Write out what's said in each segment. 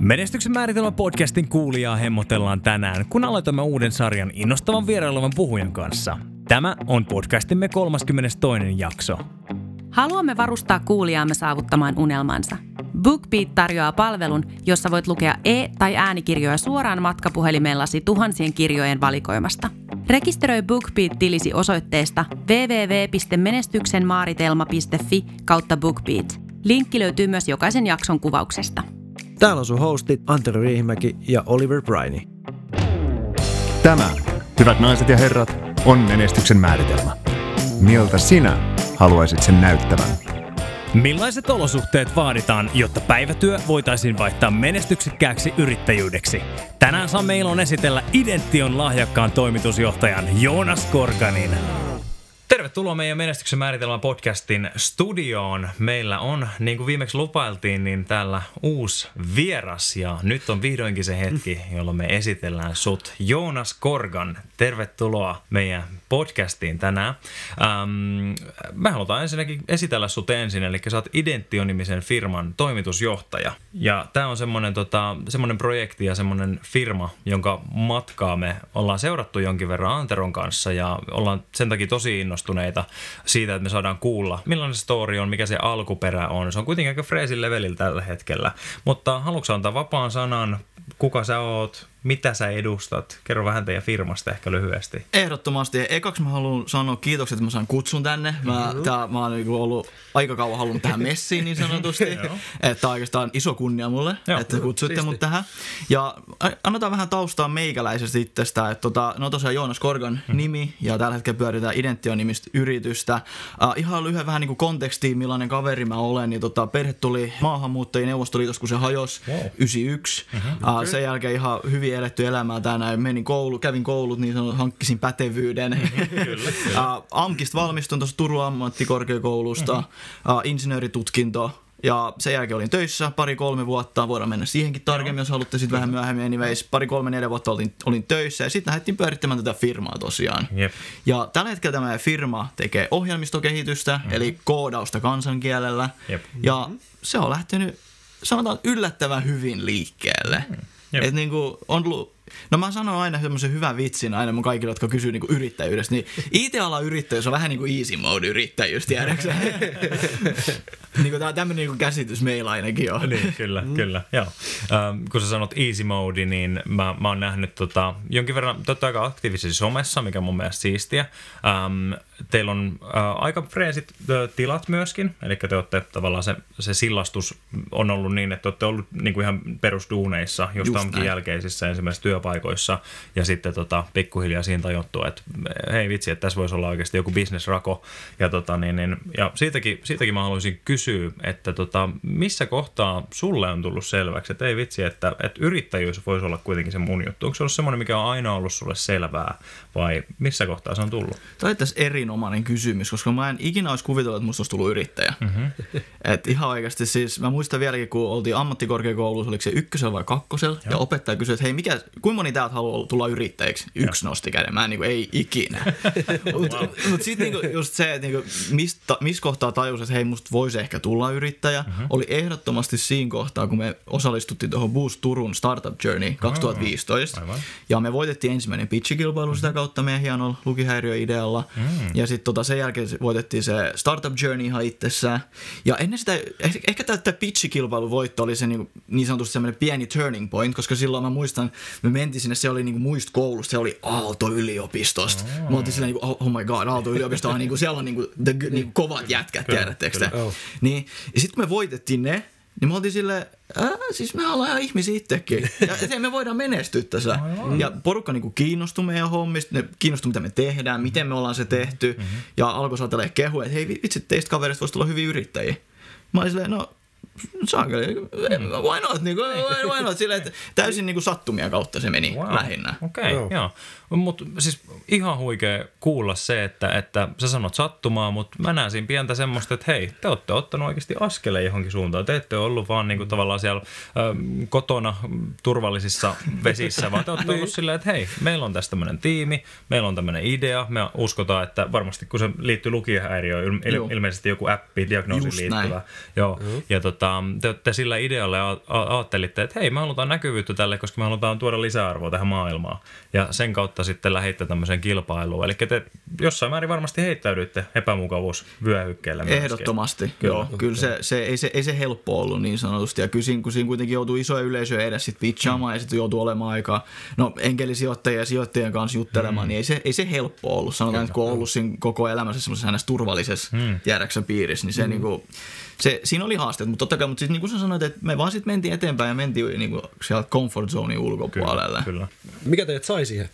Menestyksen määritelmä podcastin kuulijaa hemmotellaan tänään, kun aloitamme uuden sarjan innostavan vierailevan puhujan kanssa. Tämä on podcastimme 32. jakso. Haluamme varustaa kuulijaamme saavuttamaan unelmansa. BookBeat tarjoaa palvelun, jossa voit lukea e- tai äänikirjoja suoraan matkapuhelimellasi tuhansien kirjojen valikoimasta. Rekisteröi BookBeat-tilisi osoitteesta www.menestyksenmaaritelma.fi kautta BookBeat. Linkki löytyy myös jokaisen jakson kuvauksesta. Täällä on sun hostit Antero Riihimäki ja Oliver Briney. Tämä, hyvät naiset ja herrat, on menestyksen määritelmä. Miltä sinä haluaisit sen näyttävän? Millaiset olosuhteet vaaditaan, jotta päivätyö voitaisiin vaihtaa menestyksekkääksi yrittäjyydeksi? Tänään saamme ilon esitellä Idention lahjakkaan toimitusjohtajan Joonas Korkanin. Tervetuloa meidän menestyksen määritelmä podcastin studioon. Meillä on, niin kuin viimeksi lupailtiin, niin täällä uusi vieras ja nyt on vihdoinkin se hetki, jolloin me esitellään sut. Joonas Korgan, tervetuloa meidän podcastiin tänään. Ähm, me halutaan ensinnäkin esitellä sut ensin, eli sä oot Identio-nimisen firman toimitusjohtaja. Ja tää on semmonen, tota, semmonen projekti ja semmonen firma, jonka matkaa me ollaan seurattu jonkin verran Anteron kanssa ja ollaan sen takia tosi innostuneita siitä, että me saadaan kuulla, millainen story on, mikä se alkuperä on. Se on kuitenkin aika freesin levelillä tällä hetkellä. Mutta haluatko antaa vapaan sanan, kuka sä oot, mitä sä edustat? Kerro vähän teidän firmasta ehkä lyhyesti. Ehdottomasti. Ekaksi mä haluan sanoa kiitokset, että mä sain kutsun tänne. Mä, mm-hmm. tää, mä oon niinku ollut aika kauan halunnut tähän messiin niin sanotusti. että oikeastaan iso kunnia mulle, Joo, että kutsuitte siisti. mut tähän. Ja annetaan vähän taustaa meikäläisestä itsestä. Että tota, no tosiaan Joonas Korgan mm-hmm. nimi ja tällä hetkellä pyöritään Identio nimistä yritystä. Uh, ihan lyhyen vähän niinku kontekstiin, millainen kaveri mä olen. Niin tota, perhe tuli maahanmuuttajien neuvostoliitossa, kun se hajosi wow. 91. Mm-hmm. Uh, sen jälkeen ihan hyvin hyvin eletty elämää tänään. Menin koulu, kävin koulut, niin sanottu, hankkisin pätevyyden. Kyllä, uh, AMKista valmistun tuossa Turun ammattikorkeakoulusta, mm-hmm. insinööritutkinto. Ja sen jälkeen olin töissä pari-kolme vuotta, voidaan mennä siihenkin tarkemmin, jos haluatte sitten vähän myöhemmin. Anyways, pari-kolme-neljä vuotta olin, olin töissä ja sitten lähdettiin pyörittämään tätä firmaa tosiaan. Yep. Ja tällä hetkellä tämä firma tekee ohjelmistokehitystä, mm-hmm. eli koodausta kansankielellä. Yep. Ja se on lähtenyt, sanotaan, yllättävän hyvin liikkeelle. Mm. Yep. Et niinku on ollut No mä sanon aina semmoisen hyvän vitsin aina mun kaikille, jotka kysyy niinku yrittäjyydestä, niin IT-alan yrittäjyys on vähän niin kuin easy mode yrittäjyys, tiedäksä? niin tämä tämmöinen niinku käsitys meillä ainakin on. niin, kyllä, mm. kyllä, joo. Ähm, kun sä sanot easy mode, niin mä, mä oon nähnyt tota, jonkin verran, totta aika aktiivisesti somessa, mikä on mun mielestä siistiä. Ähm, teillä on äh, aika freesit äh, tilat myöskin, eli te olette tavallaan se, se sillastus on ollut niin, että olette ollut niin kuin ihan perusduuneissa, just, just jälkeisissä ensimmäisissä työpaikoissa, ja sitten tota, pikkuhiljaa siinä tajuttu, että hei vitsi, että tässä voisi olla oikeasti joku bisnesrako, ja, tota, niin, niin, ja siitäkin, siitäkin mä haluaisin kysyä, että tota, missä kohtaa sulle on tullut selväksi, että ei vitsi, että, että yrittäjyys voisi olla kuitenkin se mun juttu, onko se ollut semmoinen, mikä on aina ollut sulle selvää, vai missä kohtaa se on tullut? Tämä on erinomainen kysymys, koska mä en ikinä olisi kuvitellut, että musta olisi tullut yrittäjä. Mm-hmm. Et ihan oikeasti siis, mä muistan vieläkin, kun oltiin ammattikorkeakoulussa, oliko se ykkösellä vai kakkosella, ja opettaja kysyi, että hei, mikä, kuinka moni täältä haluaa tulla yrittäjäksi? Yksi nosti käden, mä en niin kuin, ei ikinä. Mutta wow. mut sitten niin just se, että niin mistä, missä kohtaa tajus, että hei, musta voisi ehkä tulla yrittäjä, mm-hmm. oli ehdottomasti siinä kohtaa, kun me osallistuttiin tuohon Boost Turun Startup Journey 2015. Aivan. Ja me voitettiin ensimmäinen pitchikilpailu mm-hmm. sitä kautta meidän hienolla lukihäiriöidealla. Mm-hmm. Ja sitten tota, sen jälkeen voitettiin se Startup Journey ihan itsessään. Ja ennen sitä, ehkä tämä pitchikilpailu voitto oli se niin, niin sanotusti semmoinen pieni turning point, koska silloin mä muistan, me mentiin sinne, se oli niin muista koulusta, se oli Aalto-yliopistosta. Oh. Me oltiin silleen, niin kuin, oh, oh my god, Aalto-yliopisto on niin kuin, siellä on niin kuin, the, niin kuin kovat jätkät, tiedättekö te? Oh. Niin, ja sitten kun me voitettiin ne, niin me oltiin silleen, Ää, siis me ollaan ihan ihmisiä itsekin. Ja me voidaan menestyä tässä. Ja porukka niinku kiinnostui meidän hommista, ne kiinnostui mitä me tehdään, miten me ollaan se tehty. Mm-hmm. Ja alkoi saatella kehuja, että hei vitsi, teistä kaverista voisi tulla hyviä yrittäjiä. Mä olin silleen, no saakeli, why not, niin kuin, why not, sille, että täysin niin kuin sattumia kautta se meni wow. lähinnä. Okei, okay, joo. Mutta siis ihan huikea kuulla se, että, että sä sanot sattumaa, mutta mä näen siinä pientä semmoista, että hei, te olette ottanut oikeasti askeleen johonkin suuntaan. Te ette ollut vaan niin kuin tavallaan siellä ö, kotona turvallisissa vesissä, vaan te olette ollut silleen, että hei, meillä on tässä tämmöinen tiimi, meillä on tämmöinen idea, me uskotaan, että varmasti kun se liittyy lukihäiriöön, il, ilmeisesti joku appi, diagnoosiin liittyvä. Joo, ja to, tota, te, te sillä idealla a- a- ajattelitte, että hei, me halutaan näkyvyyttä tälle, koska me halutaan tuoda lisäarvoa tähän maailmaan. Ja sen kautta sitten lähitte tämmöiseen kilpailuun. Eli te jossain määrin varmasti heittäydyitte epämukavuusvyöhykkeelle myöskin. Ehdottomasti, kyllä, joo. Kyllä se, se, ei, se, ei se helppo ollut niin sanotusti. Ja kyllä siinä, kun siinä kuitenkin joutuu isoja yleisöjä edes sit pitchaamaan mm. ja sitten joutuu olemaan aika no, enkelisijoittajia ja sijoittajien kanssa juttelemaan, mm. niin ei se, ei se helppo ollut. Sanotaan, että kun on ollut siinä koko elämässä semmoisessa hänestä turvallisessa mm. järjeksen piirissä, niin se, mm. niin kuin, se siinä oli haasteet. Mutta totta kai, mutta siis niin kuin sä sanoit, että me vaan sitten mentiin eteenpäin ja mentiin niin kuin sieltä comfort zonein ulkopuolelle. Kyllä, kyllä. Mikä teidät sai siihen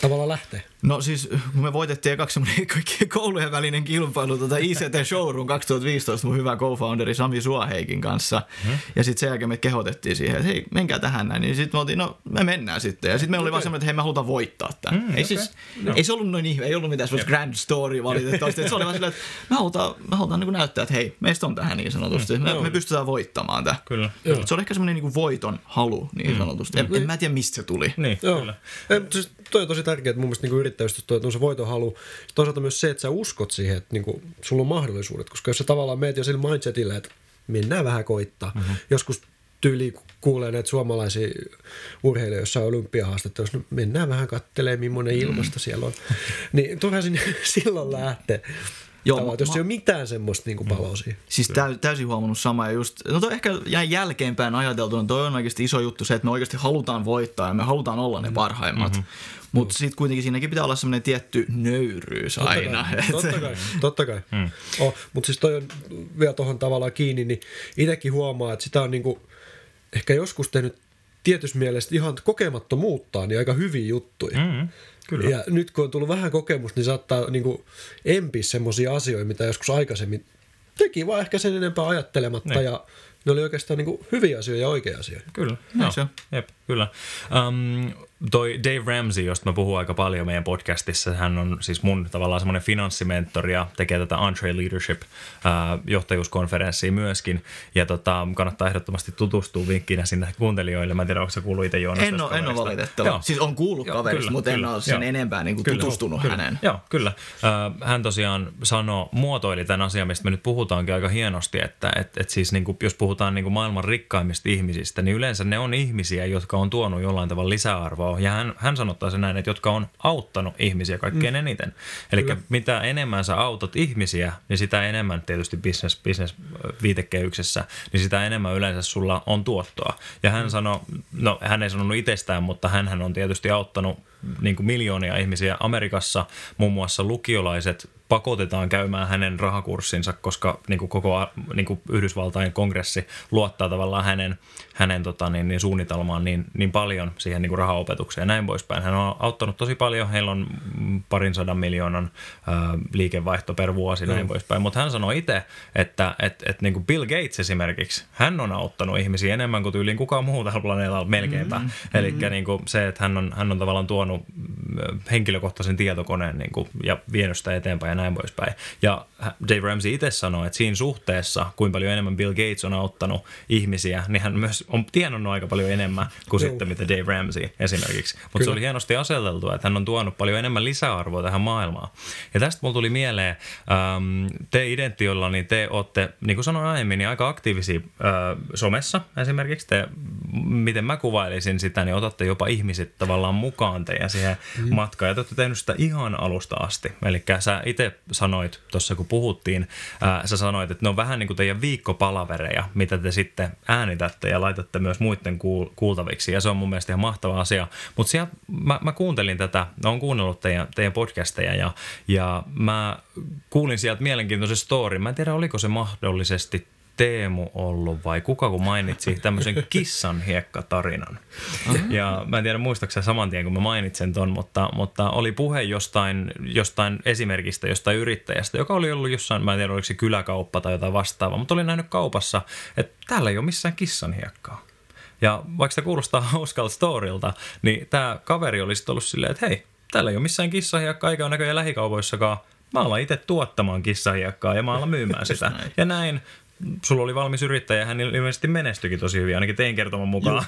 tavallaan lähteä? No siis, kun me voitettiin ekaksi semmoinen kaikkien koulujen välinen kilpailu, tota ICT Showroom 2015, mun hyvä co-founderi Sami Suaheikin kanssa. Hmm. Ja sitten sen jälkeen me kehotettiin siihen, että hei, menkää tähän näin. Niin sitten me oltiin, no me mennään sitten. Ja sitten okay. oli vaan semmoinen, että hei, me halutaan voittaa tämän. Hmm, ei, okay. siis, no. ei se ollut noin ihme, ei ollut mitään semmoista grand story valitettavasti. se oli vaan silleen, että me halutaan, me halutaan niin näyttää, että hei, meistä on tähän niin sanotusti. Hmm. Me, me pystytään voittamaan tämä. Kyllä. Se on ehkä semmoinen niin voiton halu niin sanotusti. Hmm. En, en, mä tiedä, mistä se tuli. Niin, Joo. kyllä. Ei, siis toi on tosi tärkeää, että mun mielestä niin yrittäjystä toi, on se voitonhalu. Toisaalta myös se, että sä uskot siihen, että niin kuin, sulla on mahdollisuudet. Koska jos sä tavallaan meet jo sillä mindsetillä, että mennään vähän koittaa. Mm-hmm. Joskus tyyli kuulee näitä suomalaisia urheilijoita jossain olympiahaastattelussa, no mennään vähän kattelemaan, millainen mm. ilmasto siellä on. niin turha sinne silloin lähtee. Joo, Tavallaan, jos ma- ei ole mitään semmoista niin paloa siihen. Siis täy, täysin huomannut sama. Ja just, no toi ehkä jäi jälkeenpäin ajateltuna, toi on oikeasti iso juttu se, että me oikeasti halutaan voittaa ja me halutaan olla ne parhaimmat. Mm-hmm. Mutta sitten kuitenkin siinäkin pitää olla semmoinen tietty nöyryys totta aina. Kai, totta kai, totta kai. Hmm. Oh, mutta siis toi on vielä tuohon tavallaan kiinni, niin itsekin huomaa, että sitä on niinku ehkä joskus tehnyt tietyssä mielessä ihan kokemattomuuttaa niin aika hyviä juttuja. Mm-hmm. Kyllä. Ja nyt kun on tullut vähän kokemusta, niin saattaa niin kuin empiä semmoisia asioita, mitä joskus aikaisemmin teki vaan ehkä sen enempää ajattelematta niin. ja ne oli oikeastaan niin kuin hyviä asioita ja oikea asioita. Kyllä, no, se Jep, kyllä. Um, toi Dave Ramsey, josta mä puhun aika paljon meidän podcastissa, hän on siis mun tavallaan semmoinen finanssimentori ja tekee tätä Entre Leadership johtajuuskonferenssia myöskin. Ja tota, kannattaa ehdottomasti tutustua vinkkinä sinne kuuntelijoille. Mä en tiedä, onko se kuullut itse Joonas En ole, en ole valitettava. Siis on kuullut Joo, kaverista, kyllä, mutta kyllä, en ole sen joo. enempää niin kuin kyllä, tutustunut kyllä, häneen. Joo, kyllä. Hän tosiaan sanoi, muotoili tämän asian, mistä me nyt puhutaankin aika hienosti, että et, et siis niin kuin, jos puhutaan niin kuin maailman rikkaimmista ihmisistä, niin yleensä ne on ihmisiä, jotka on tuonut jollain tavalla lisäarvoa. Ja hän, hän sanottaa sen näin, että jotka on auttanut ihmisiä kaikkein mm. eniten. Eli mitä enemmän sä autat ihmisiä, niin sitä enemmän tietysti business, business viitekehyksessä, niin sitä enemmän yleensä sulla on tuottoa. Ja hän mm. sanoi, no hän ei sanonut itsestään, mutta hän on tietysti auttanut niin kuin miljoonia ihmisiä Amerikassa, muun muassa lukiolaiset pakotetaan käymään hänen rahakurssinsa, koska niin kuin koko niin kuin Yhdysvaltain kongressi luottaa tavallaan hänen, hänen tota, niin, niin suunnitelmaan niin, niin paljon siihen niin kuin rahaopetukseen ja näin poispäin. Hän on auttanut tosi paljon, heillä on parin sadan miljoonan ää, liikevaihto per vuosi mm. näin poispäin, mutta hän sanoi itse, että et, et, niin kuin Bill Gates esimerkiksi, hän on auttanut ihmisiä enemmän kuin tyyliin kukaan muu tällä planeetalla melkeinpä. Mm, mm. Eli niin kuin se, että hän on, hän on tavallaan tuonut henkilökohtaisen tietokoneen niin kuin, ja vienyt sitä eteenpäin ja näin poispäin. Ja Dave Ramsey itse sanoi, että siinä suhteessa, kuinka paljon enemmän Bill Gates on auttanut ihmisiä, niin hän myös on tienannut aika paljon enemmän kuin sitten mitä Dave Ramsey esimerkiksi. Mutta se oli hienosti aseteltu, että hän on tuonut paljon enemmän lisäarvoa tähän maailmaan. Ja tästä mulla tuli mieleen, ähm, te Identiolla, niin te olette, niin kuin sanoin aiemmin, niin aika aktiivisia äh, somessa esimerkiksi. Te, miten mä kuvailisin sitä, niin otatte jopa ihmiset tavallaan mukaan teidän siihen mm. matkaan. Ja te olette tehnyt sitä ihan alusta asti. Eli sä itse sanoit tuossa, kun puhuttiin, ää, sä sanoit, että ne on vähän niin kuin teidän viikkopalavereja, mitä te sitten äänitätte ja laitatte myös muiden kuul- kuultaviksi. Ja se on mun mielestä ihan mahtava asia. Mutta mä, mä kuuntelin tätä, oon kuunnellut teidän, teidän podcasteja ja, ja mä kuulin sieltä mielenkiintoisen story. Mä en tiedä, oliko se mahdollisesti Teemu ollut vai kuka kun mainitsi tämmöisen kissan hiekkatarinan. Ja mä en tiedä muistaakseni saman tien kun mä mainitsen ton, mutta, mutta oli puhe jostain, jostain esimerkistä, jostain yrittäjästä, joka oli ollut jossain, mä en tiedä oliko se kyläkauppa tai jotain vastaavaa, mutta oli nähnyt kaupassa, että täällä ei ole missään kissan hiekkaa. Ja vaikka se kuulostaa hauskalta storilta, niin tämä kaveri olisi ollut silleen, että hei, täällä ei ole missään kissahiekkaa eikä ole näköjään lähikaupoissakaan. Mä alan itse tuottamaan kissahiekkaa ja mä alan myymään sitä. Ja näin sulla oli valmis yrittäjä, hän ilmeisesti menestyikin tosi hyvin, ainakin tein kertoman mukaan.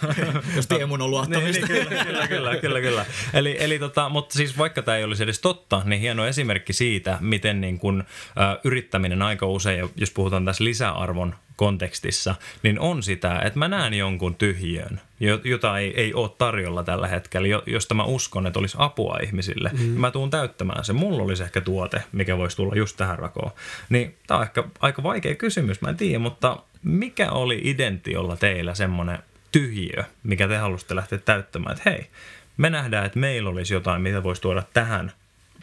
Jos Teemun on luottamista. niin, niin, kyllä, kyllä, kyllä, kyllä, kyllä. Eli, eli tota, mutta siis vaikka tämä ei olisi edes totta, niin hieno esimerkki siitä, miten niin kun, ä, yrittäminen aika usein, jos puhutaan tässä lisäarvon kontekstissa, niin on sitä, että mä näen jonkun tyhjön, jo- jota ei, ei ole tarjolla tällä hetkellä, jo- josta mä uskon, että olisi apua ihmisille. Mm. Mä tuun täyttämään se. Mulla olisi ehkä tuote, mikä voisi tulla just tähän rakoon. Niin tää on ehkä aika vaikea kysymys, mä en tiedä, mutta mikä oli identiolla teillä semmoinen tyhjiö, mikä te halusitte lähteä täyttämään, että hei, me nähdään, että meillä olisi jotain, mitä voisi tuoda tähän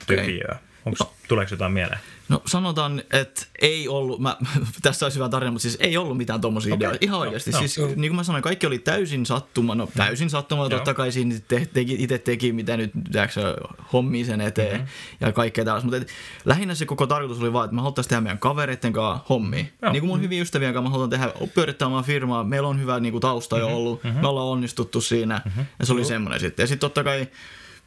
tyhjiöön. Onko, tuleeko jotain mieleen? No sanotaan, että ei ollut, mä, tässä olisi hyvä tarina, mutta siis ei ollut mitään tommosia okay. ideoita. Ihan oikeasti. Joo. Siis niin kuin mä sanoin, kaikki oli täysin sattuma. No täysin sattuma, Joo. totta kai siinä te, teki, itse teki, mitä nyt tiedätkö, hommii sen eteen mm-hmm. ja kaikkea tällaista. Mutta et, lähinnä se koko tarkoitus oli vaan, että me haluttaisiin tehdä meidän kavereiden kanssa hommia. Joo. Niin kuin mun hyviä ystävien kanssa mä haluan tehdä, pyörittää omaa firmaa. Meillä on hyvä niin kuin, tausta jo ollut. Mm-hmm. Me ollaan onnistuttu siinä. Mm-hmm. Ja se oli semmoinen sitten. Ja sitten totta kai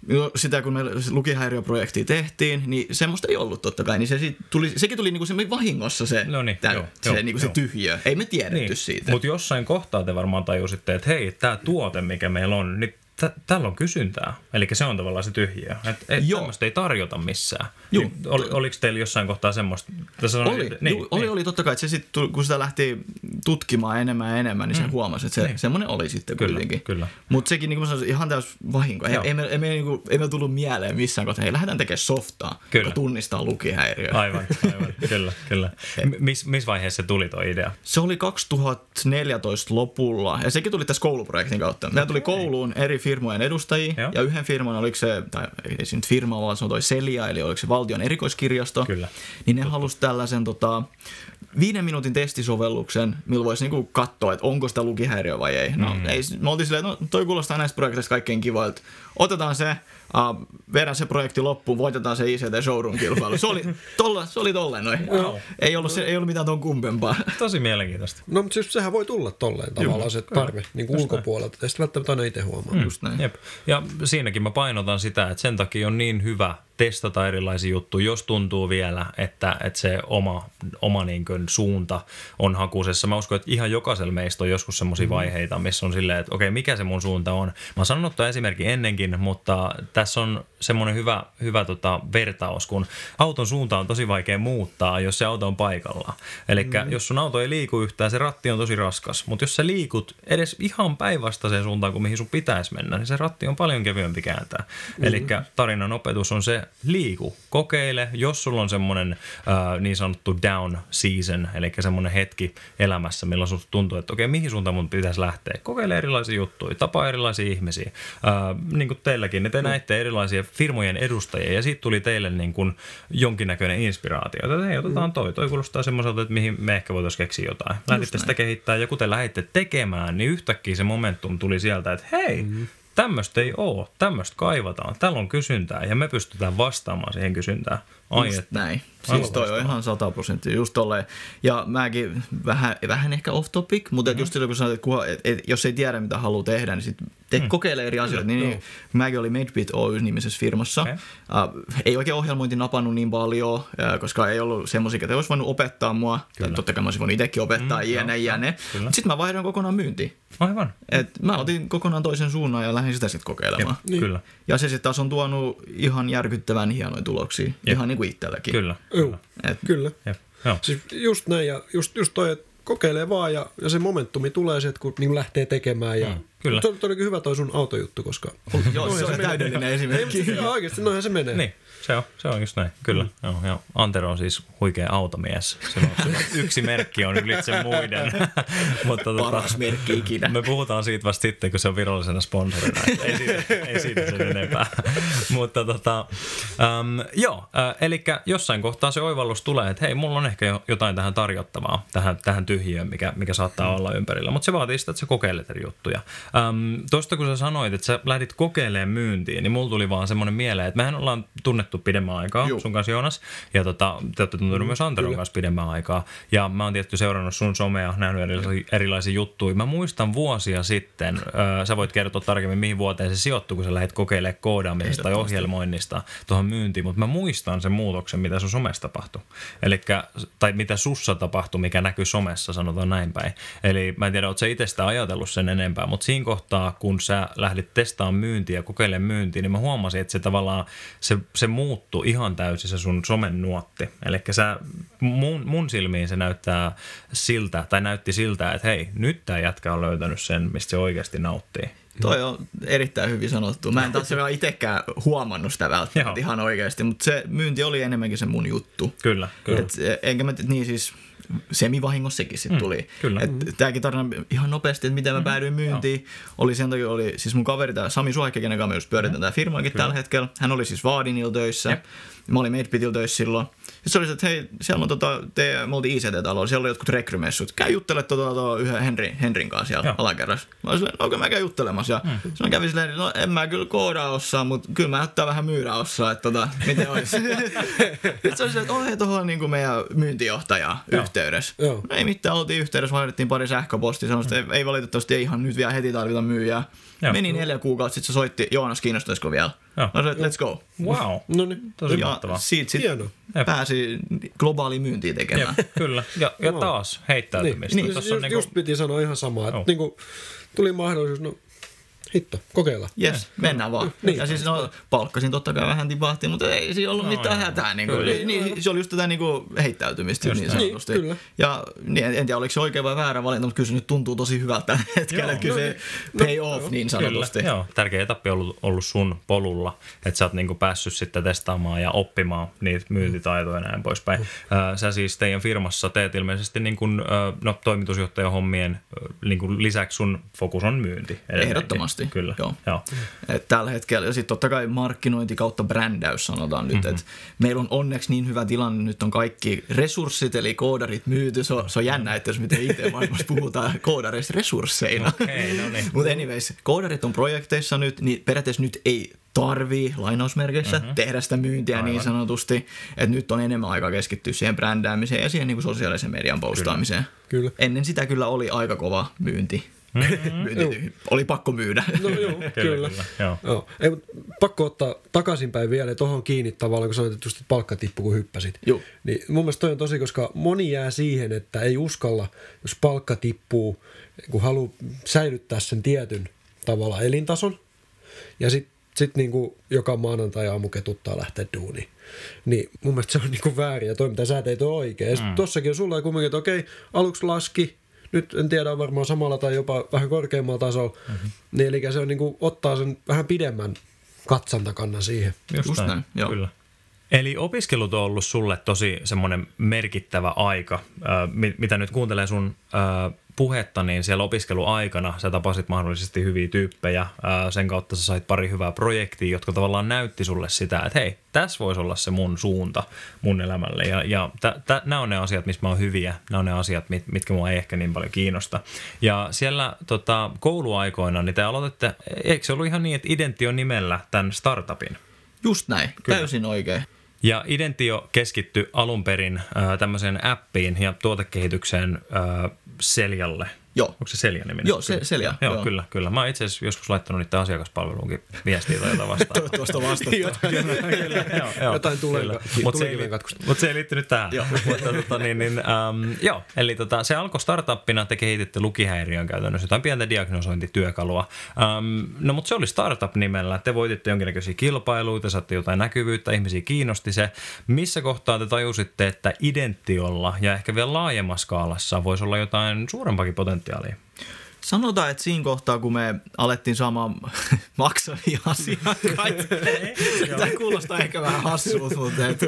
No, sitä kun me lukihäiriöprojektia tehtiin, niin semmoista ei ollut totta kai. Niin se sit tuli, sekin tuli niinku se vahingossa se, No niin, tää, joo, se, joo, niinku se joo. tyhjö. Ei me tiedetty niin, siitä. Mutta jossain kohtaa te varmaan tajusitte, että hei, tämä tuote, mikä meillä on, niin tä- tällä on kysyntää. Eli se on tavallaan se tyhjiö. Että et Joo. tämmöistä ei tarjota missään. Juu. Niin, oli, oliko teillä jossain kohtaa semmoista? Tässä Oli, niin, juu, oli, oli totta kai, että se sit, kun sitä lähti tutkimaan enemmän ja enemmän, niin se huomasi, että se, Niin. semmoinen oli sitten Kyllä, kuitenkin. kyllä. Mutta sekin, niin kuin sanoin, ihan täys vahinko. Ei, Joo. ei, me, ei, me, niinku, ei me tullut mieleen missään kohtaa, hei lähdetään tekemään softaa, Kyllä. joka tunnistaa lukihäiriöä. Aivan, aivan, kyllä, kyllä. M- miss, missä vaiheessa se tuli tuo idea? Se oli 2014 lopulla, ja sekin tuli tässä kouluprojektin kautta. Meillä tuli kouluun eri firmojen edustajia, Joo. ja yhden firman, oliko se, tai ei se nyt firma, vaan se on toi Celia, eli oliko se valtion erikoiskirjasto. Kyllä. Niin ne halusi tällaisen tota, viiden minuutin testisovelluksen, millä voisi niinku katsoa, että onko sitä lukihäiriö vai ei. No, mm. ei, me oltiin silleen, no, toi kuulostaa näistä projekteista kaikkein kivoilta. Otetaan se, uh, viedään se projekti loppuun, voitetaan se ICT Showroom-kilpailu. Se oli, tolla, se oli tolleen noin. Wow. Ei, ollut, se, ei ollut mitään ton kumpempaa. Tosi mielenkiintoista. No, mutta siis sehän voi tulla tolleen tavallaan se tarve niin kuin ulkopuolelta. Ja sitten välttämättä aina itse huomaa. Mm. Just näin. Jep. Ja siinäkin mä painotan sitä, että sen takia on niin hyvä testata erilaisia juttuja, jos tuntuu vielä, että, että se oma, oma niin kuin suunta on hakusessa. Mä uskon, että ihan jokaisella meistä on joskus semmoisia vaiheita, missä on silleen, että okei, mikä se mun suunta on. Mä oon sanonut tuon esimerkki ennenkin, mutta tässä on semmoinen hyvä, hyvä tota vertaus, kun auton suunta on tosi vaikea muuttaa, jos se auto on paikallaan. Eli mm. jos sun auto ei liiku yhtään, se ratti on tosi raskas. Mutta jos sä liikut edes ihan päinvastaiseen suuntaan kuin mihin sun pitäisi mennä, niin se ratti on paljon kevyempi kääntää. Mm. Eli tarinan opetus on se liiku, kokeile. Jos sulla on semmoinen äh, niin sanottu down season, eli semmoinen hetki elämässä, milloin susta tuntuu, että okei, mihin suuntaan mun pitäisi lähteä. Kokeile erilaisia juttuja, tapaa erilaisia ihmisiä. Äh, niin kuin teilläkin, niin te näitte erilaisia firmojen edustajia ja siitä tuli teille niin kuin jonkinnäköinen inspiraatio. Että hei, otetaan toi. Toi kuulostaa semmoiselta, että mihin me ehkä voitaisiin keksiä jotain. Lähditte sitä kehittää ja kun te lähditte tekemään, niin yhtäkkiä se momentum tuli sieltä, että hei, mm-hmm. tämmöistä ei ole, tämmöistä kaivataan, täällä on kysyntää ja me pystytään vastaamaan siihen kysyntään. Ai, Just että. näin. Aivan Siis toi on ihan 100 prosenttia, just tolleen. Ja mäkin vähän, vähän ehkä off topic, mutta mm-hmm. just silloin kun sanoit, että kuha, et, et, jos ei tiedä mitä haluaa tehdä, niin sit te mm. kokeile eri asioita. Niin, niin, mäkin olin MadeBit Oy-nimisessä firmassa. Okei. Uh, ei oikein ohjelmointi napannut niin paljon, uh, koska ei ollut semmoisia, että olisi voinut opettaa mua. Tai totta kai mä olisin voinut itsekin opettaa, Mm, jne, joo, jne. kyllä. Sitten mä vaihdoin kokonaan myyntiin. Aivan. Et mä otin kokonaan toisen suunnan ja lähdin sitä sitten kokeilemaan. Niin. Kyllä, Ja se sitten taas on tuonut ihan järkyttävän hienoja tuloksia, Jep. ihan niin kuin itselläkin. kyllä. Joo, Et, kyllä. Jep. Joo. Siis just näin, ja just, just toi, että kokeilee vaan, ja, ja se momentumi tulee sieltä, kun niin lähtee tekemään. Ja, Mm, kyllä. Toi olikin hyvä toi sun autojuttu, koska... Joo, se on menee. täydellinen Ei, esimerkki. mutta ihan oikeasti, noinhan se menee. Niin, se on, se on just näin, kyllä. Mm. Joo, joo. Antero on siis huikea automies. Se on, yksi merkki on ylitse muiden. Mutta tota, Paras merkki ikinä. Me puhutaan siitä vasta sitten, kun se on virallisena sponsorina. Ei siitä, ei siitä sen enempää. Mutta tota, um, joo, äh, eli jossain kohtaa se oivallus tulee, että hei, mulla on ehkä jo jotain tähän tarjottavaa, tähän, tähän tyhjiöön, mikä, mikä saattaa Mm. olla ympärillä. Mutta se vaatii sitä, että sä kokeilet eri juttuja. Um, Tuosta kun sä sanoit, että sä lähdit kokeilemaan myyntiin, niin mulla tuli vaan semmoinen mieleen, että mehän ollaan tunnettu pidemmän aikaa Juu. sun kanssa Joonas, ja tota, te olette tuntenut myös Anteron kanssa pidemmän aikaa. Ja mä oon tietty seurannut sun somea, nähnyt erilaisia, erilaisia juttuja. Mä muistan vuosia sitten, ö, sä voit kertoa tarkemmin, mihin vuoteen se sijoittui, kun sä lähdit kokeilemaan koodaamisesta tai ohjelmoinnista tuohon myyntiin, mutta mä muistan sen muutoksen, mitä sun somessa tapahtui. Elikkä, tai mitä sussa tapahtui, mikä näkyy somessa, sanotaan näin päin. Eli mä en tiedä, ootko sä itse sitä ajatellut sen enempää, mutta siinä siinä kohtaa, kun sä lähdit testaamaan myyntiä ja kokeilemaan myyntiä, niin mä huomasin, että se tavallaan, se, se muuttui ihan täysin se sun somen nuotti. Eli sä, mun, mun silmiin se näyttää siltä, tai näytti siltä, että hei, nyt tämä jätkä on löytänyt sen, mistä se oikeasti nauttii. Toi on erittäin hyvin sanottu. Mä en taas vielä itsekään huomannut sitä välttämättä Joo. ihan oikeasti, mutta se myynti oli enemmänkin se mun juttu. Kyllä, kyllä. Et, enkä mä, niin siis semivahingossakin sitten tuli. Mm, kyllä. Et, tääkin tarina ihan nopeasti, että miten mä päädyin myyntiin, oli sen takia, oli siis mun kaveri tää Sami Suhaikka, kenen kanssa just pyöritän tää firmaakin tällä hetkellä. Hän oli siis Vaadinilla töissä. Jep. Mä olin Madepitillä töissä silloin. Sitten se oli se, että hei, siellä on tota, te, me oltiin ICT-talolla, siellä oli jotkut rekrymessut. Käy juttele tota, tota, yhden Henri, Henrin kanssa siellä Joo. alakerrassa. Mä olin silleen, okei, mä käyn juttelemassa. Ja mm. se kävi silleen, no en mä kyllä koodaa osaa, mutta kyllä mä ottaa vähän myyrä osaa, että tota, miten olisi. Sitten se oli silleen, että ole tuohon niin meidän myyntijohtaja Joo. Yhteydessä. Joo. No ei mitään, oltiin yhteydessä, vaihdettiin pari sähköpostia, sanoi, että ei, ei valitettavasti ei ihan nyt vielä heti tarvita myyjää. Joo. Meni neljä kuukautta, sitten se soitti, Joonas kiinnostaisiko vielä? Joo. Mä sanoin, let's go. Wow. No niin. Tosi Ja mahtavaa. siitä sitten pääsi globaali myyntiin tekemään. Jep, kyllä. Ja, ja taas heittäytymistä. Niin, Tossa just, on niinku- just piti sanoa ihan samaa, että Joo. niinku, tuli mahdollisuus, no hitto, kokeilla. Jes, mennään vaan. Niin. Ja siis no, palkkasin totta kai vähän tipahti, mutta ei siinä ollut No, mitään joo. hätää. Niin, kuin, Kyllä. niin, se oli just tätä niin kuin, heittäytymistä Just niin sanotusti. Niin, kyllä. Ja niin, en, en tiedä, oliko se oikea vai väärä valinta, mutta kyllä se nyt tuntuu tosi hyvältä tällä hetkellä. Että kyllä se pay off niin sanotusti. Kyllä, joo. Tärkeä etappi on ollut, ollut sun polulla, että sä oot niinku päässyt sitten testaamaan ja oppimaan niitä myyntitaitoja ja näin poispäin. Ö, Sä siis teidän firmassa teet ilmeisesti niin kuin, no, toimitusjohtajan hommien ö, niin kuin lisäksi sun fokus on myynti. edelleenkin. Ehdottomasti, Kyllä, joo. joo. Et tällä hetkellä, ja sitten totta kai markkinointi kautta brändäys sanotaan nyt, Mhm. että meillä on onneksi niin hyvä tilanne, nyt on kaikki resurssit, eli koodarit myyty, se on, se on jännä, että jos miten IT-maailmassa puhutaan koodareista resursseina. Okei, no niin. Mutta anyways, koodarit on projekteissa nyt, niin periaatteessa nyt ei tarvii lainausmerkeissä mm-hmm. tehdä sitä myyntiä Aivan. niin sanotusti, että nyt on enemmän aikaa keskittyä siihen brändäämiseen ja siihen niin kuin sosiaalisen median postaamiseen. Kyllä. Ennen sitä kyllä oli aika kova myynti. myynti oli pakko myydä. No joo, Kyllä, kyllä. kyllä, joo. Joo. Ei, pakko ottaa takaisinpäin vielä ja tuohon kiinni tavallaan, kun sanoit, että just palkka tippui, kun hyppäsit. Joo. Niin mun mielestä toi on tosi, koska moni jää siihen, että ei uskalla, jos palkka tippuu, kun haluaa säilyttää sen tietyn tavalla elintason. Ja sitten sit niinku joka maanantai aamu ketuttaa lähteä duuniin. Niin mun mielestä se on niinku väärin ja toi mitä sä teit on oikein. Mm. tossakin on sulla kumminkin, että okei, aluksi laski, nyt en tiedä on varmaan samalla tai jopa vähän korkeammalla tasolla. Mm-hmm. Niin eli se on niinku ottaa sen vähän pidemmän katsantakannan siihen. Just, Just näin, näin, joo. kyllä. Eli opiskelut on ollut sulle tosi semmoinen merkittävä aika. Mitä nyt kuuntelee sun puhetta, niin siellä opiskeluaikana sä tapasit mahdollisesti hyviä tyyppejä. Sen kautta sä sait pari hyvää projektia, jotka tavallaan näytti sulle sitä, että hei, tässä voisi olla se mun suunta mun elämälle. Ja, ja nämä on ne asiat, missä mä oon hyviä. Nämä on ne asiat, mit, mitkä mua ei ehkä niin paljon kiinnosta. Ja siellä tota, kouluaikoina, niin te aloititte, eikö se ollut ihan niin, että Identio nimellä tämän startupin? Just näin, Kyllä. täysin oikein. Ja Identio keskittyi alun perin äh, tämmöiseen appiin ja tuotekehitykseen äh, Seljalle. Joo. Onko se Selja niminen? Joo, se- Selja, Joo, joo. kyllä, kyllä. Mä oon itse asiassa joskus laittanut niiden asiakaspalveluunkin viestiä tai jotain vastaan. Toivottavasti vastata. Jotain tulee- Mutta se, ei, mut se ei liittynyt tähän. Joo. Mutta, tota, niin, niin, ähm, joo, eli tota, se alkoi startuppina, te kehititte lukihäiriön käytännössä jotain pientä diagnosointityökalua. Ähm, no mutta se oli startup-nimellä, te voititte jonkinnäköisiä kilpailuita, saatte jotain näkyvyyttä, ihmisiä kiinnosti se. Missä kohtaa te tajusitte, että Identiolla ja ehkä vielä laajemmassa skaalassa voisi olla jotain suurempakin potentiaalia? Sanotaan, että siinä kohtaa, kun me alettiin saamaan maksavia asiakkaita, tämä kuulostaa ehkä vähän hassulta, mutta et,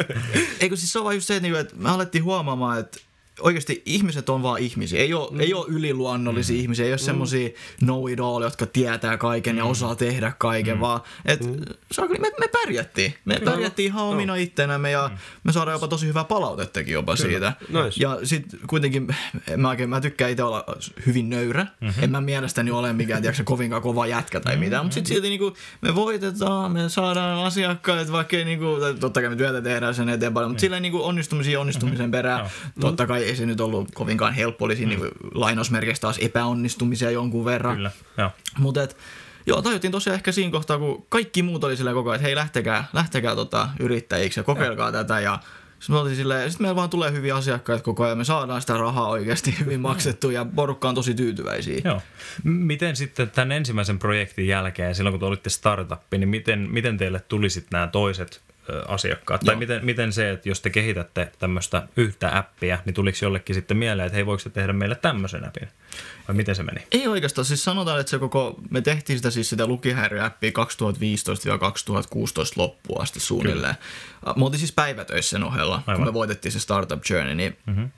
eikö siis se on vaan just se, että niinku, että me alettiin huomaamaan, että oikeasti ihmiset on vaan ihmisiä. Ei ole, mm. ei ole yliluonnollisia mm. ihmisiä, ei ole mm. semmoisia know it all, jotka tietää kaiken mm. ja osaa tehdä kaiken, mm. vaan että mm. me, me pärjättiin. Me Kyllä. pärjättiin ihan omina ittenämme ja mm. me saadaan jopa tosi hyvää palautettakin jopa Kyllä. siitä. Nice. Ja sitten kuitenkin mä, oikein, mä tykkään itse olla hyvin nöyrä. Mm-hmm. En mä mielestäni ole mikään tiedätkö, kovinkaan kova jätkä tai mitään, mm-hmm. mutta sitten silti niinku, me voitetaan, me saadaan asiakkaat, vaikka ei niinku, totta kai me työtä tehdään sen eteen paljon, mutta silleen niinku onnistumisen ja onnistumisen perään. Joo. Totta kai ei se nyt ollut kovinkaan helppo, oli siinä niinku lainausmerkeissä taas epäonnistumisia jonkun verran. Kyllä, joo. Mutta et, joo, tajuttiin tosiaan ehkä siinä kohtaa, kun kaikki muut oli silleen koko ajan, että hei lähtekää, lähtekää tota, yrittäjiksi ja kokeilkaa tätä ja Sitten me silleen, ja sitten meillä vaan tulee hyviä asiakkaita koko ajan, me saadaan sitä rahaa oikeasti hyvin maksettua ja porukka on tosi tyytyväisiä. Joo. Miten sitten tämän ensimmäisen projektin jälkeen, silloin kun te olitte startuppi, niin miten, miten teille tuli sitten nämä toiset asiakkaat? Tai Joo. miten, miten se, että jos te kehitätte tämmöistä yhtä appia, niin tuliko jollekin sitten mieleen, että hei, voiko te tehdä meille tämmöisen appin? Vai miten se meni? Ei oikeastaan, siis sanotaan, että se koko, me tehtiin sitä siis sitä lukihäiriöäppiä 2015-2016 loppuun asti suunnilleen. Kyllä. Me oltiin siis päivätöissä sen ohella. Aivan. kun me voitettiin se Startup Journey, niin mm-hmm.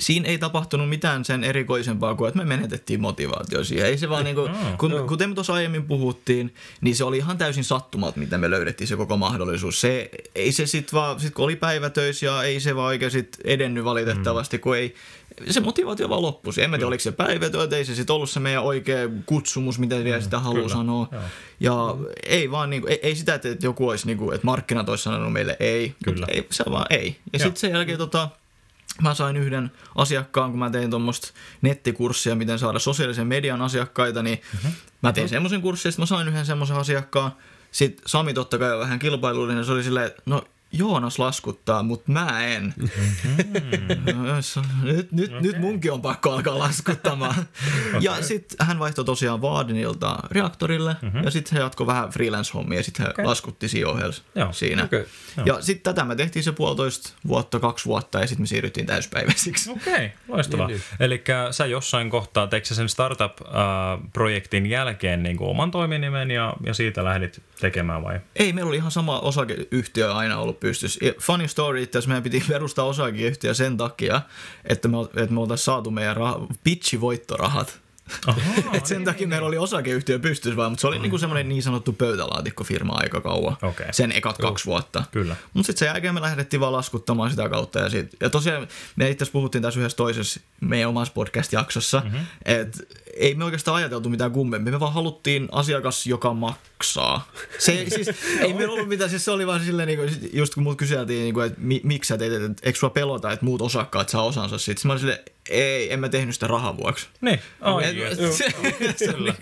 Siinä ei tapahtunut mitään sen erikoisempaa kuin, että me menetettiin motivaatio siihen. Ei se vaan niin kuin, kun, kuten me tuossa aiemmin puhuttiin, niin se oli ihan täysin sattumalta, miten me löydettiin se koko mahdollisuus. Se, ei se sitten vaan, sit kun oli päivätöissä ja ei se vaan oikein sit edennyt valitettavasti, mm. kun ei, se motivaatio vaan loppui. En mä tiedä, oliko se päivätyö, ei se sitten ollut se meidän oikea kutsumus, mitä vielä sitä haluaa kyllä, sanoa. joo. Ja ei vaan, niinku, ei, ei sitä, että joku olisi, niinku, että markkinat olisi sanonut meille ei. Kyllä. Ei, se vaan ei. Ja sitten sen jälkeen tota, mä sain yhden asiakkaan, kun mä tein tuommoista nettikurssia, miten saada sosiaalisen median asiakkaita, niin mm-hmm. mä tein semmoisen kurssin, sitten mä sain yhden semmoisen asiakkaan. Sitten Sami totta kai on vähän kilpailullinen, se oli silleen, että no Joonas laskuttaa, mutta mä en. nyt, nyt, okay. nyt munkin on pakko alkaa laskuttamaan. okay. Ja sitten hän vaihtoi tosiaan Vaadenilta reaktorille, mm-hmm. ja sitten hän jatkoi vähän freelance-hommia, ja sitten hän okay. laskutti siinä Joo. Okei. Ja sitten tätä me tehtiin se puolitoista vuotta, kaksi vuotta, ja sitten me siirryttiin täyspäiväisiksi. Okei, loistavaa. Niin, Eli sä jossain kohtaa teikö sä sen startup-projektin jälkeen niin kuin oman toiminimen ja, ja siitä lähdit tekemään vai? Ei, meillä oli ihan sama osakeyhtiö aina ollut pystyssä. Ja Funny story, että jos meidän piti perustaa osakeyhtiö sen takia, että me, että me oltaisiin saatu meidän rah- pitchivoittorahat. Ahaa, Et sen takia meillä oli osakeyhtiö pystyssä vaan, mutta se oli niinku semmoinen niin sanottu pöytälaatikkofirma aika kauan. Okei. Sen ekat kaksi vuotta. Kyllä. Mutta sitten sen jälkeen me lähdettiin vaan laskuttamaan sitä kautta. Ja, sit, ja tosiaan me itse puhuttiin tässä yhdessä toisessa meidän omassa podcast-jaksossa, Mhm. mm-hmm. että ei me oikeastaan ajateltu mitään kummemmin. Me vaan haluttiin asiakas, joka maksaa. Se, siis, ei meillä ollut mitään, siis se oli vaan silleen, niin kuin, just kun mut kyseltiin, niin kuin, että mi, miksi sä teet, että eikö sua pelota, että muut osakkaat saa osansa siitä. Sitten mä olin silleen, ei, en mä tehnyt sitä rahan vuoksi. Niin, ai, Et- joo. se- Kyllä.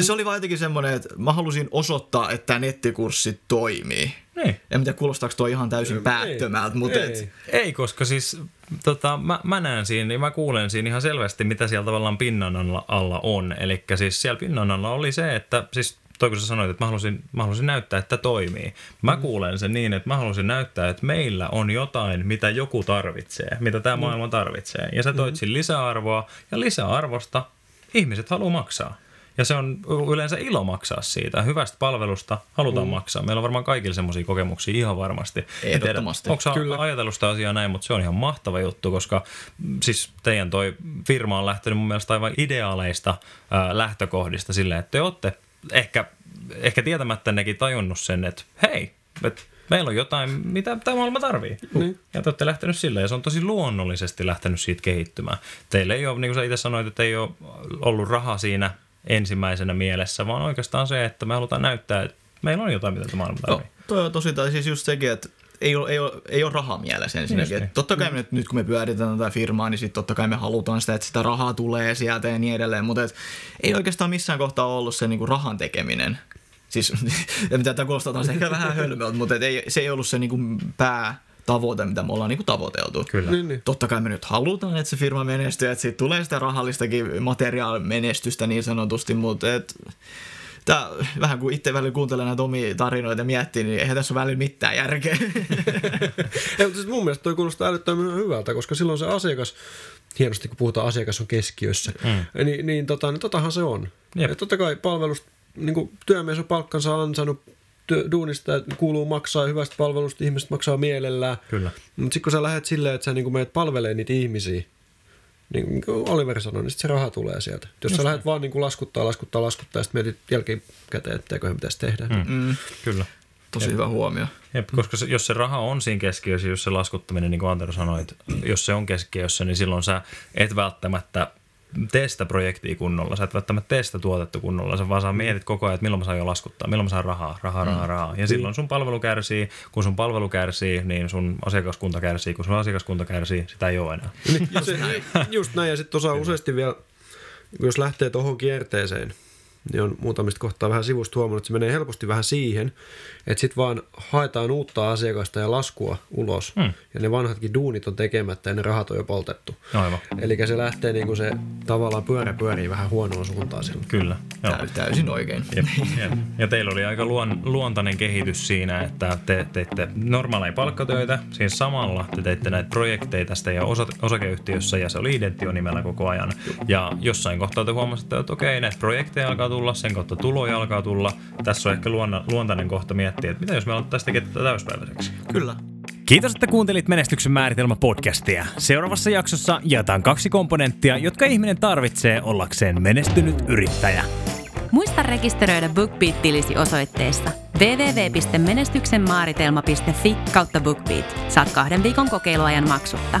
Se oli vaan jotenkin semmoinen, että mä halusin osoittaa, että tämä nettikurssi toimii. Niin. En tiedä, kuulostaako toi ihan täysin päättömältä, mutta Ei. et, Ei, koska siis tota, mä, mä näen siinä ja mä kuulen siinä ihan selvästi, mitä siellä tavallaan pinnan alla, alla on. Eli siis siellä pinnan alla oli se, että siis toi kun sä sanoit, että mä halusin, mä halusin näyttää, että toimii. Mä kuulen sen niin, että mä halusin näyttää, että meillä on jotain, mitä joku tarvitsee, mitä tämä maailma tarvitsee. Ja sä toit siinä lisäarvoa ja lisäarvosta ihmiset haluaa maksaa. Ja se on yleensä ilo maksaa siitä. Hyvästä palvelusta halutaan mm. maksaa. Meillä on varmaan kaikilla semmoisia kokemuksia ihan varmasti. Ehdottomasti. Onko Kyllä. ajatellut sitä asiaa näin, mutta se on ihan mahtava juttu, koska mm, siis teidän toi firma on lähtenyt mun mielestä aivan ideaaleista ää, lähtökohdista silleen, että te olette ehkä, ehkä tietämättännekin tajunnut sen, että hei, että meillä on jotain, mitä tämä maailma tarvii. Niin. Ja te olette lähtenyt sillä ja se on tosi luonnollisesti lähtenyt siitä kehittymään. Teillä ei ole, niin kuin sä itse sanoit, että ei ole ollut raha siinä ensimmäisenä mielessä, vaan oikeastaan se, että me halutaan näyttää, että meillä on jotain, mitä tämä maailma no, tarvii. toi on tosi, tai siis just sekin, että ei ole, ei ole, ei ole raha mielessä ensinnäkin. Niin. Totta kai me nyt, nyt kun me pyöritetään tätä firmaa, niin sitten totta kai me halutaan sitä, että sitä rahaa tulee sieltä ja niin edelleen, mutta et, ei oikeastaan missään kohtaa ollut se niinku rahan tekeminen. Siis, mitä tämä kuulostaa taas ehkä vähän hölmöltä, mutta et ei, se ei ollut se niinku päätavoite, mitä me ollaan niinku tavoiteltu. Kyllä. Niin, niin. Totta kai me nyt halutaan, että se firma menestyy, että siitä tulee sitä rahallistakin materiaalimenestystä niin sanotusti, mutta et, tää, vähän kun itse välillä kuuntelen näitä omia tarinoita ja miettii, niin eihän tässä ole välillä mitään järkeä. Ja, mutta siis mun mielestä toi kuulostaa älyttömän hyvältä, koska silloin se asiakas, hienosti kun puhutaan asiakas on keskiössä, mm. niin, niin, tota, niin totahan se on. Jep. Ja totta kai palvelusta, niin kuin työmies on palkkansa ansainnut, duunista että kuuluu maksaa hyvästä palvelusta, ihmiset maksaa mielellään. Kyllä. Mutta sitten kun sä lähdet silleen, että sä niin menet palvelee niitä ihmisiä, niin kuin Oliver sanoi, niin se raha tulee sieltä. Jos sä lähdet vaan niin kuin laskuttaa, laskuttaa, laskuttaa, ja sitten mietit jälkikäteen, että eiköhän pitäisi tehdä. Mm. mm, Kyllä. tosi hyvä huomio. Jep, koska se, jos se raha on siinä keskiössä, jos se laskuttaminen, niin kuin Antero sanoi, että jos se on keskiössä, niin silloin sä et välttämättä tee sitä projektia kunnolla, sä et välttämättä tee sitä tuotetta kunnolla, sä vaan saa mietit koko ajan, että milloin mä saan jo laskuttaa, milloin mä saan rahaa, rahaa, rahaa, rahaa. Ja silloin sun palvelu kärsii, kun sun palvelu kärsii, niin sun asiakaskunta kärsii, kun sun asiakaskunta kärsii, sitä ei ole enää. Just, se, just näin, ja sitten osaa useasti vielä, jos lähtee tuohon kierteeseen, niin on muutamista kohtaa vähän sivusta huomannut, että se menee helposti vähän siihen, että sitten vaan haetaan uutta asiakasta ja laskua ulos. Hmm. Ja ne vanhatkin duunit on tekemättä ja ne rahat on jo poltettu. Aivan. Eli se lähtee niin kuin se tavallaan pyörä pyörii vähän huonoon suuntaan silloin. Kyllä. Joo. Täy- täysin oikein. Jep, jep. Ja teillä oli aika luon, luontainen kehitys siinä, että te teitte normaaleja palkkatöitä, siinä samalla te teitte näitä projekteja tästä ja osa, osakeyhtiössä ja se oli Identio nimellä koko ajan. Ja jossain kohtaa te huomasitte, että okei, näitä projekteja alkaa tulla, sen kautta tuloja alkaa tulla. Tässä on ehkä luonna, luontainen kohta miettiä, että mitä jos me aloittaisiin tekemään tätä täyspäiväiseksi. Kyllä. Kiitos, että kuuntelit Menestyksen määritelmä podcastia. Seuraavassa jaksossa jaetaan kaksi komponenttia, jotka ihminen tarvitsee ollakseen menestynyt yrittäjä. Muista rekisteröidä BookBeat-tilisi osoitteessa www.menestyksenmaaritelma.fi kautta BookBeat. Saat kahden viikon kokeiluajan maksutta.